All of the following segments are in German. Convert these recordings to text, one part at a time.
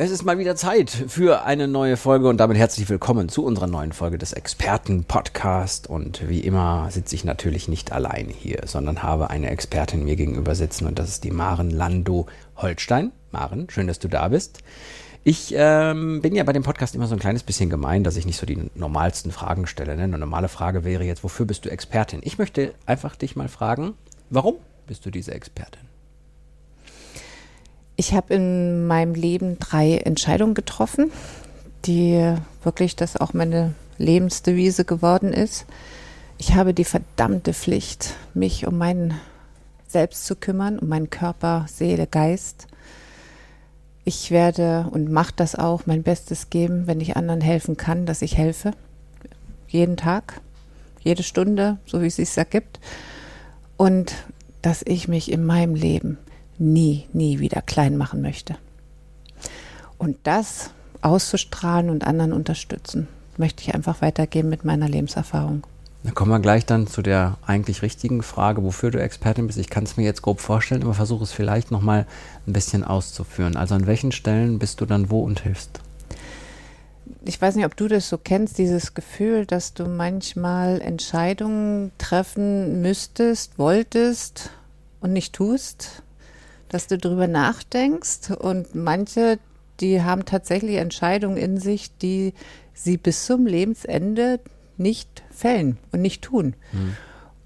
Es ist mal wieder Zeit für eine neue Folge und damit herzlich willkommen zu unserer neuen Folge des Experten-Podcast. Und wie immer sitze ich natürlich nicht allein hier, sondern habe eine Expertin mir gegenüber sitzen und das ist die Maren Lando Holstein. Maren, schön, dass du da bist. Ich ähm, bin ja bei dem Podcast immer so ein kleines bisschen gemein, dass ich nicht so die normalsten Fragen stelle. Ne? Eine normale Frage wäre jetzt, wofür bist du Expertin? Ich möchte einfach dich mal fragen, warum bist du diese Expertin? Ich habe in meinem Leben drei Entscheidungen getroffen, die wirklich das auch meine Lebensdevise geworden ist. Ich habe die verdammte Pflicht, mich um meinen Selbst zu kümmern, um meinen Körper, Seele, Geist. Ich werde und mache das auch, mein Bestes geben, wenn ich anderen helfen kann, dass ich helfe. Jeden Tag, jede Stunde, so wie es sich ergibt. Und dass ich mich in meinem Leben nie, nie wieder klein machen möchte. Und das auszustrahlen und anderen unterstützen, möchte ich einfach weitergeben mit meiner Lebenserfahrung. Dann kommen wir gleich dann zu der eigentlich richtigen Frage, wofür du Expertin bist. Ich kann es mir jetzt grob vorstellen, aber versuche es vielleicht nochmal ein bisschen auszuführen. Also an welchen Stellen bist du dann wo und hilfst? Ich weiß nicht, ob du das so kennst, dieses Gefühl, dass du manchmal Entscheidungen treffen müsstest, wolltest und nicht tust dass du drüber nachdenkst und manche, die haben tatsächlich Entscheidungen in sich, die sie bis zum Lebensende nicht fällen und nicht tun. Mhm.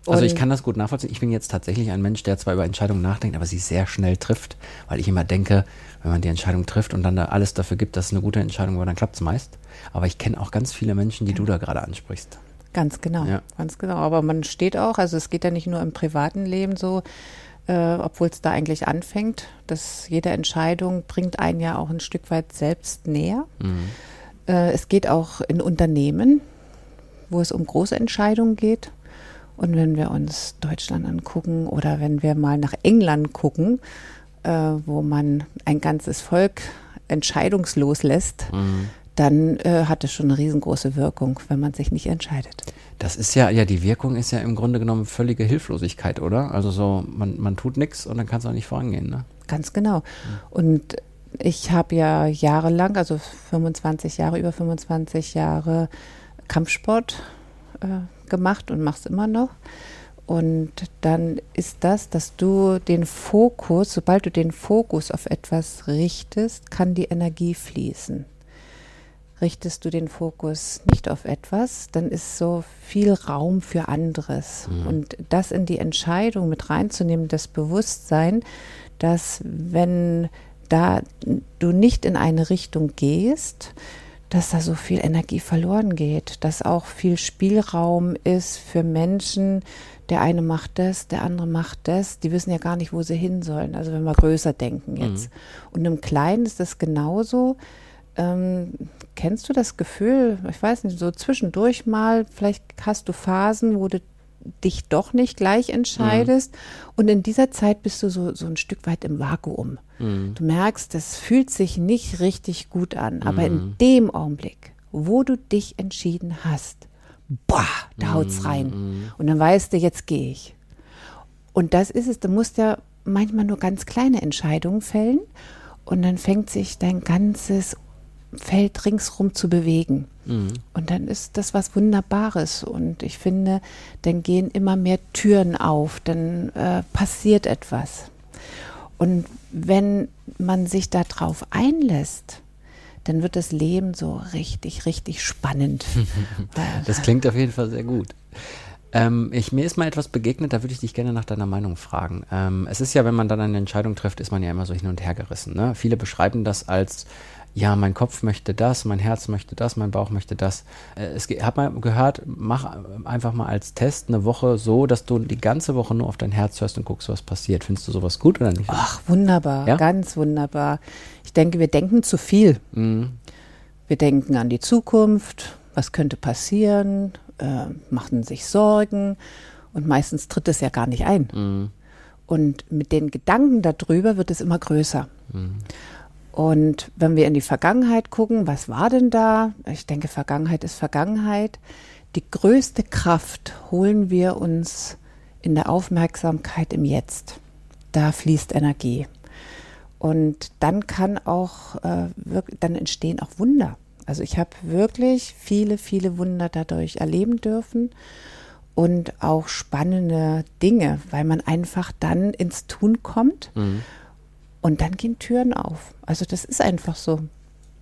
Also ich kann das gut nachvollziehen. Ich bin jetzt tatsächlich ein Mensch, der zwar über Entscheidungen nachdenkt, aber sie sehr schnell trifft, weil ich immer denke, wenn man die Entscheidung trifft und dann da alles dafür gibt, dass es eine gute Entscheidung war, dann klappt es meist. Aber ich kenne auch ganz viele Menschen, die ja. du da gerade ansprichst. Ganz genau, ja. ganz genau. Aber man steht auch, also es geht ja nicht nur im privaten Leben so, äh, obwohl es da eigentlich anfängt. Dass jede Entscheidung bringt einen ja auch ein Stück weit selbst näher. Mhm. Äh, es geht auch in Unternehmen, wo es um große Entscheidungen geht. Und wenn wir uns Deutschland angucken oder wenn wir mal nach England gucken, äh, wo man ein ganzes Volk entscheidungslos lässt, mhm. Dann äh, hat es schon eine riesengroße Wirkung, wenn man sich nicht entscheidet. Das ist ja, ja, die Wirkung ist ja im Grunde genommen völlige Hilflosigkeit, oder? Also so, man, man tut nichts und dann kann es auch nicht vorangehen, ne? Ganz genau. Und ich habe ja jahrelang, also 25 Jahre, über 25 Jahre Kampfsport äh, gemacht und mach's immer noch. Und dann ist das, dass du den Fokus, sobald du den Fokus auf etwas richtest, kann die Energie fließen richtest du den Fokus nicht auf etwas, dann ist so viel Raum für anderes. Mhm. Und das in die Entscheidung mit reinzunehmen, das Bewusstsein, dass wenn da du nicht in eine Richtung gehst, dass da so viel Energie verloren geht, dass auch viel Spielraum ist für Menschen, der eine macht das, der andere macht das, die wissen ja gar nicht, wo sie hin sollen. Also wenn wir größer denken jetzt. Mhm. Und im Kleinen ist das genauso. Ähm, kennst du das Gefühl, ich weiß nicht, so zwischendurch mal, vielleicht hast du Phasen, wo du dich doch nicht gleich entscheidest. Mhm. Und in dieser Zeit bist du so, so ein Stück weit im Vakuum. Mhm. Du merkst, das fühlt sich nicht richtig gut an. Aber in mhm. dem Augenblick, wo du dich entschieden hast, boah, da haut's mhm. rein. Mhm. Und dann weißt du, jetzt gehe ich. Und das ist es, du musst ja manchmal nur ganz kleine Entscheidungen fällen. Und dann fängt sich dein ganzes Feld ringsrum zu bewegen. Mhm. Und dann ist das was Wunderbares. Und ich finde, dann gehen immer mehr Türen auf, dann äh, passiert etwas. Und wenn man sich darauf einlässt, dann wird das Leben so richtig, richtig spannend. das klingt auf jeden Fall sehr gut. Ähm, ich, mir ist mal etwas begegnet, da würde ich dich gerne nach deiner Meinung fragen. Ähm, es ist ja, wenn man dann eine Entscheidung trifft, ist man ja immer so hin und her gerissen. Ne? Viele beschreiben das als ja, mein Kopf möchte das, mein Herz möchte das, mein Bauch möchte das. Äh, es hat mal gehört, mach einfach mal als Test eine Woche so, dass du die ganze Woche nur auf dein Herz hörst und guckst, was passiert. Findest du sowas gut oder nicht? Ach, wunderbar, ja? ganz wunderbar. Ich denke, wir denken zu viel. Mhm. Wir denken an die Zukunft, was könnte passieren, äh, machen sich Sorgen. Und meistens tritt es ja gar nicht ein. Mhm. Und mit den Gedanken darüber wird es immer größer. Mhm. Und wenn wir in die Vergangenheit gucken, was war denn da? Ich denke, Vergangenheit ist Vergangenheit. Die größte Kraft holen wir uns in der Aufmerksamkeit im Jetzt. Da fließt Energie. Und dann kann auch, äh, dann entstehen auch Wunder. Also ich habe wirklich viele, viele Wunder dadurch erleben dürfen und auch spannende Dinge, weil man einfach dann ins Tun kommt mhm. Und dann gehen Türen auf. Also das ist einfach so.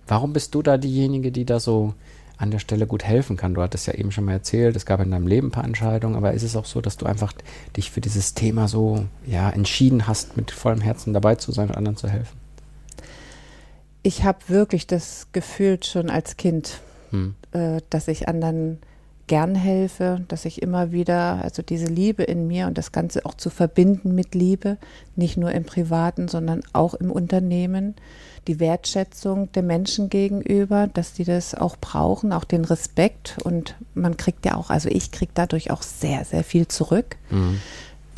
Warum bist du da diejenige, die da so an der Stelle gut helfen kann? Du hattest ja eben schon mal erzählt, es gab in deinem Leben ein paar Entscheidungen, aber ist es auch so, dass du einfach dich für dieses Thema so ja, entschieden hast, mit vollem Herzen dabei zu sein und anderen zu helfen? Ich habe wirklich das gefühlt schon als Kind, hm. äh, dass ich anderen gern helfe, dass ich immer wieder, also diese Liebe in mir und das Ganze auch zu verbinden mit Liebe, nicht nur im Privaten, sondern auch im Unternehmen, die Wertschätzung der Menschen gegenüber, dass die das auch brauchen, auch den Respekt und man kriegt ja auch, also ich kriege dadurch auch sehr, sehr viel zurück. Mhm.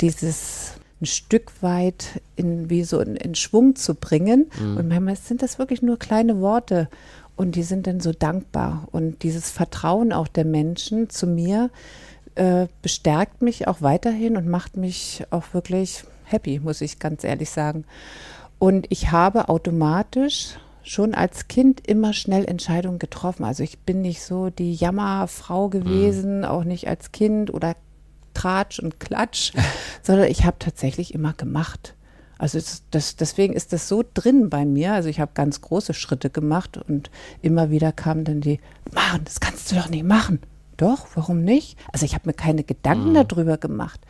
Dieses ein Stück weit in, wie so in, in Schwung zu bringen. Mhm. Und manchmal sind das wirklich nur kleine Worte und die sind dann so dankbar. Und dieses Vertrauen auch der Menschen zu mir äh, bestärkt mich auch weiterhin und macht mich auch wirklich happy, muss ich ganz ehrlich sagen. Und ich habe automatisch schon als Kind immer schnell Entscheidungen getroffen. Also ich bin nicht so die Jammerfrau gewesen, mhm. auch nicht als Kind oder Tratsch und Klatsch, sondern ich habe tatsächlich immer gemacht. Also das, deswegen ist das so drin bei mir. Also ich habe ganz große Schritte gemacht und immer wieder kamen dann die, machen, das kannst du doch nicht machen. Doch, warum nicht? Also ich habe mir keine Gedanken mhm. darüber gemacht.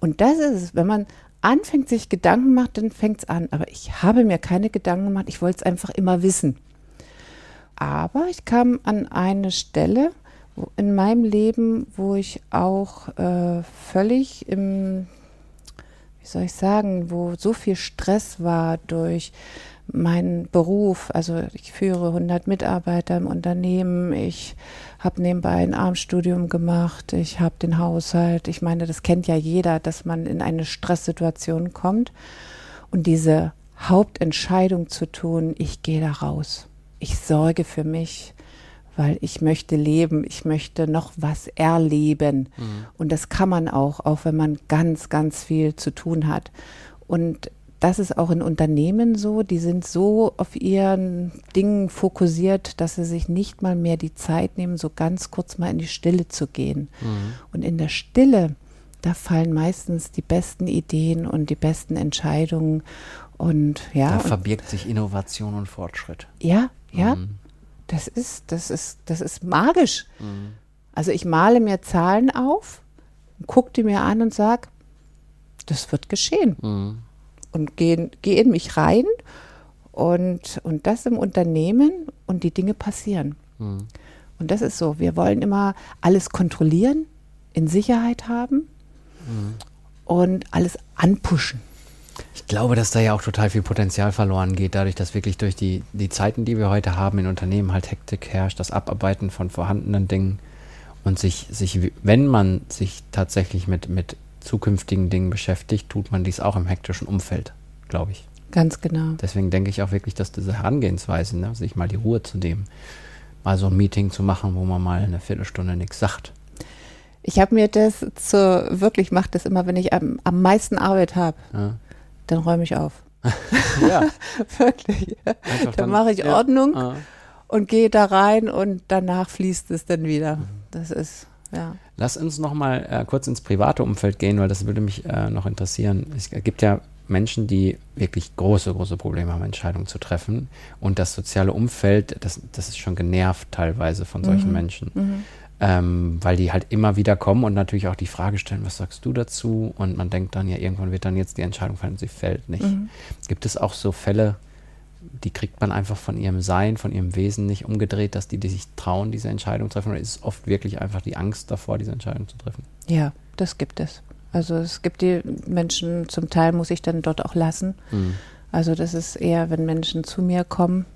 Und das ist es, wenn man anfängt, sich Gedanken macht, dann fängt es an. Aber ich habe mir keine Gedanken gemacht, ich wollte es einfach immer wissen. Aber ich kam an eine Stelle in meinem Leben, wo ich auch äh, völlig im wie soll ich sagen, wo so viel Stress war durch meinen Beruf. Also ich führe 100 Mitarbeiter im Unternehmen. Ich habe nebenbei ein Armstudium gemacht. Ich habe den Haushalt. Ich meine, das kennt ja jeder, dass man in eine Stresssituation kommt. Und diese Hauptentscheidung zu tun, ich gehe da raus. Ich sorge für mich weil ich möchte leben, ich möchte noch was erleben. Mhm. Und das kann man auch, auch wenn man ganz, ganz viel zu tun hat. Und das ist auch in Unternehmen so, die sind so auf ihren Dingen fokussiert, dass sie sich nicht mal mehr die Zeit nehmen, so ganz kurz mal in die Stille zu gehen. Mhm. Und in der Stille, da fallen meistens die besten Ideen und die besten Entscheidungen. Und ja. Da verbirgt sich Innovation und Fortschritt. Ja, ja. Mhm das ist, das ist, das ist magisch. Mhm. Also ich male mir Zahlen auf, gucke die mir an und sage, das wird geschehen. Mhm. Und gehe geh in mich rein und, und das im Unternehmen und die Dinge passieren. Mhm. Und das ist so, wir wollen immer alles kontrollieren, in Sicherheit haben und alles anpushen. Ich glaube, dass da ja auch total viel Potenzial verloren geht, dadurch, dass wirklich durch die, die Zeiten, die wir heute haben in Unternehmen, halt Hektik herrscht, das Abarbeiten von vorhandenen Dingen und sich, sich wenn man sich tatsächlich mit, mit zukünftigen Dingen beschäftigt, tut man dies auch im hektischen Umfeld, glaube ich. Ganz genau. Deswegen denke ich auch wirklich, dass diese Herangehensweise, ne, sich mal die Ruhe zu nehmen, mal so ein Meeting zu machen, wo man mal eine Viertelstunde nichts sagt. Ich habe mir das zu, wirklich mache das immer, wenn ich am, am meisten Arbeit habe. Ja dann räume ich auf. ja. Wirklich. Einfach dann, mache ich ja. Ordnung ah. und gehe da rein und danach fließt es dann wieder. Mhm. Das ist, ja. Lass uns noch mal äh, kurz ins private Umfeld gehen, weil das würde mich äh, noch interessieren. Es gibt ja Menschen, die wirklich große, große Probleme haben, Entscheidungen zu treffen. Und das soziale Umfeld, das, das ist schon genervt teilweise von solchen mhm. Menschen. Mhm ähm, weil die halt immer wieder kommen und natürlich auch die Frage stellen, was sagst du dazu? Und man denkt dann ja, irgendwann wird dann jetzt die Entscheidung fallen, sie fällt nicht. Mhm. Gibt es auch so Fälle, die kriegt man einfach von ihrem Sein, von ihrem Wesen nicht umgedreht, dass die, die sich trauen, diese Entscheidung zu treffen? Oder ist es oft wirklich einfach die Angst davor, diese Entscheidung zu treffen? Ja, das gibt es. Also es gibt die Menschen, zum Teil muss ich dann dort auch lassen. Mhm. Also das ist eher, wenn Menschen zu mir kommen.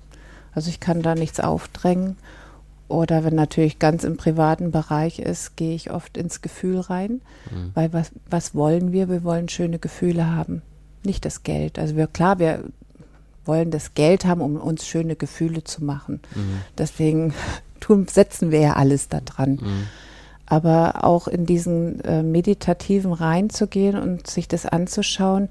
Also ich kann da nichts aufdrängen. Oder wenn natürlich ganz im privaten Bereich ist, gehe ich oft ins Gefühl rein. Mhm. Weil was, was wollen wir? Wir wollen schöne Gefühle haben, nicht das Geld. Also wir, klar, wir wollen das Geld haben, um uns schöne Gefühle zu machen. Mhm. Deswegen tun, setzen wir ja alles da dran. Mhm. Aber auch in diesen äh, meditativen reinzugehen und sich das anzuschauen,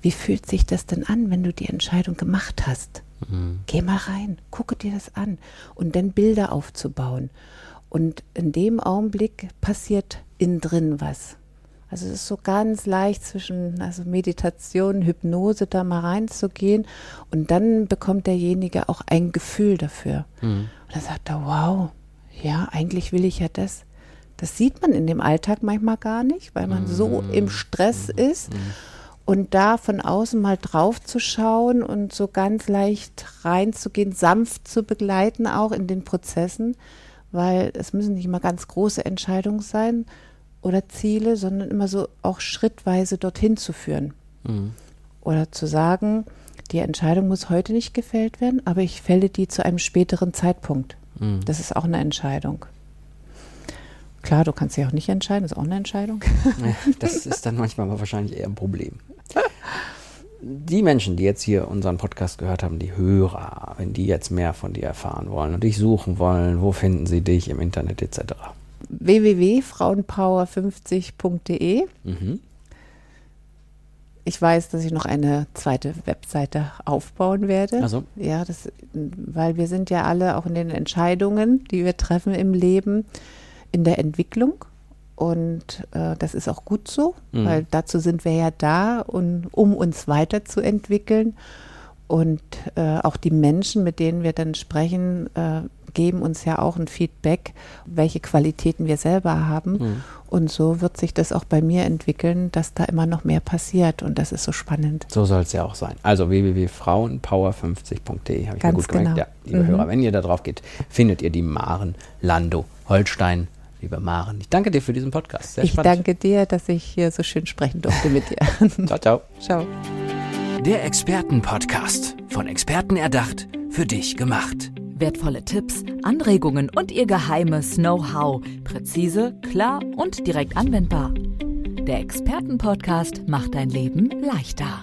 wie fühlt sich das denn an, wenn du die Entscheidung gemacht hast? Mhm. Geh mal rein, gucke dir das an und dann Bilder aufzubauen. Und in dem Augenblick passiert innen drin was. Also es ist so ganz leicht zwischen also Meditation, Hypnose da mal reinzugehen und dann bekommt derjenige auch ein Gefühl dafür. Mhm. Und dann sagt er, wow, ja, eigentlich will ich ja das. Das sieht man in dem Alltag manchmal gar nicht, weil man mhm. so im Stress mhm. ist. Und da von außen mal drauf zu schauen und so ganz leicht reinzugehen, sanft zu begleiten, auch in den Prozessen, weil es müssen nicht immer ganz große Entscheidungen sein oder Ziele, sondern immer so auch schrittweise dorthin zu führen. Mhm. Oder zu sagen, die Entscheidung muss heute nicht gefällt werden, aber ich fälle die zu einem späteren Zeitpunkt. Mhm. Das ist auch eine Entscheidung. Klar, du kannst dich auch nicht entscheiden, das ist auch eine Entscheidung. Ja, das ist dann manchmal wahrscheinlich eher ein Problem die Menschen, die jetzt hier unseren Podcast gehört haben, die Hörer, wenn die jetzt mehr von dir erfahren wollen und dich suchen wollen, wo finden sie dich im Internet etc.? www.frauenpower50.de. Mhm. Ich weiß, dass ich noch eine zweite Webseite aufbauen werde. Also. Ja, das, weil wir sind ja alle auch in den Entscheidungen, die wir treffen im Leben, in der Entwicklung. Und äh, das ist auch gut so, mhm. weil dazu sind wir ja da, und, um uns weiterzuentwickeln. Und äh, auch die Menschen, mit denen wir dann sprechen, äh, geben uns ja auch ein Feedback, welche Qualitäten wir selber haben. Mhm. Und so wird sich das auch bei mir entwickeln, dass da immer noch mehr passiert. Und das ist so spannend. So soll es ja auch sein. Also www.frauenpower50.de habe ich Ganz mir gut genau. gemerkt. Ja, liebe mhm. Hörer, wenn ihr da drauf geht, findet ihr die Maren Lando Holstein lieber Maren. Ich danke dir für diesen Podcast. Sehr ich spannend. danke dir, dass ich hier so schön sprechen durfte mit dir. ciao, ciao. Ciao. Der Expertenpodcast. Von Experten erdacht, für dich gemacht. Wertvolle Tipps, Anregungen und ihr geheimes Know-how. Präzise, klar und direkt anwendbar. Der Expertenpodcast macht dein Leben leichter.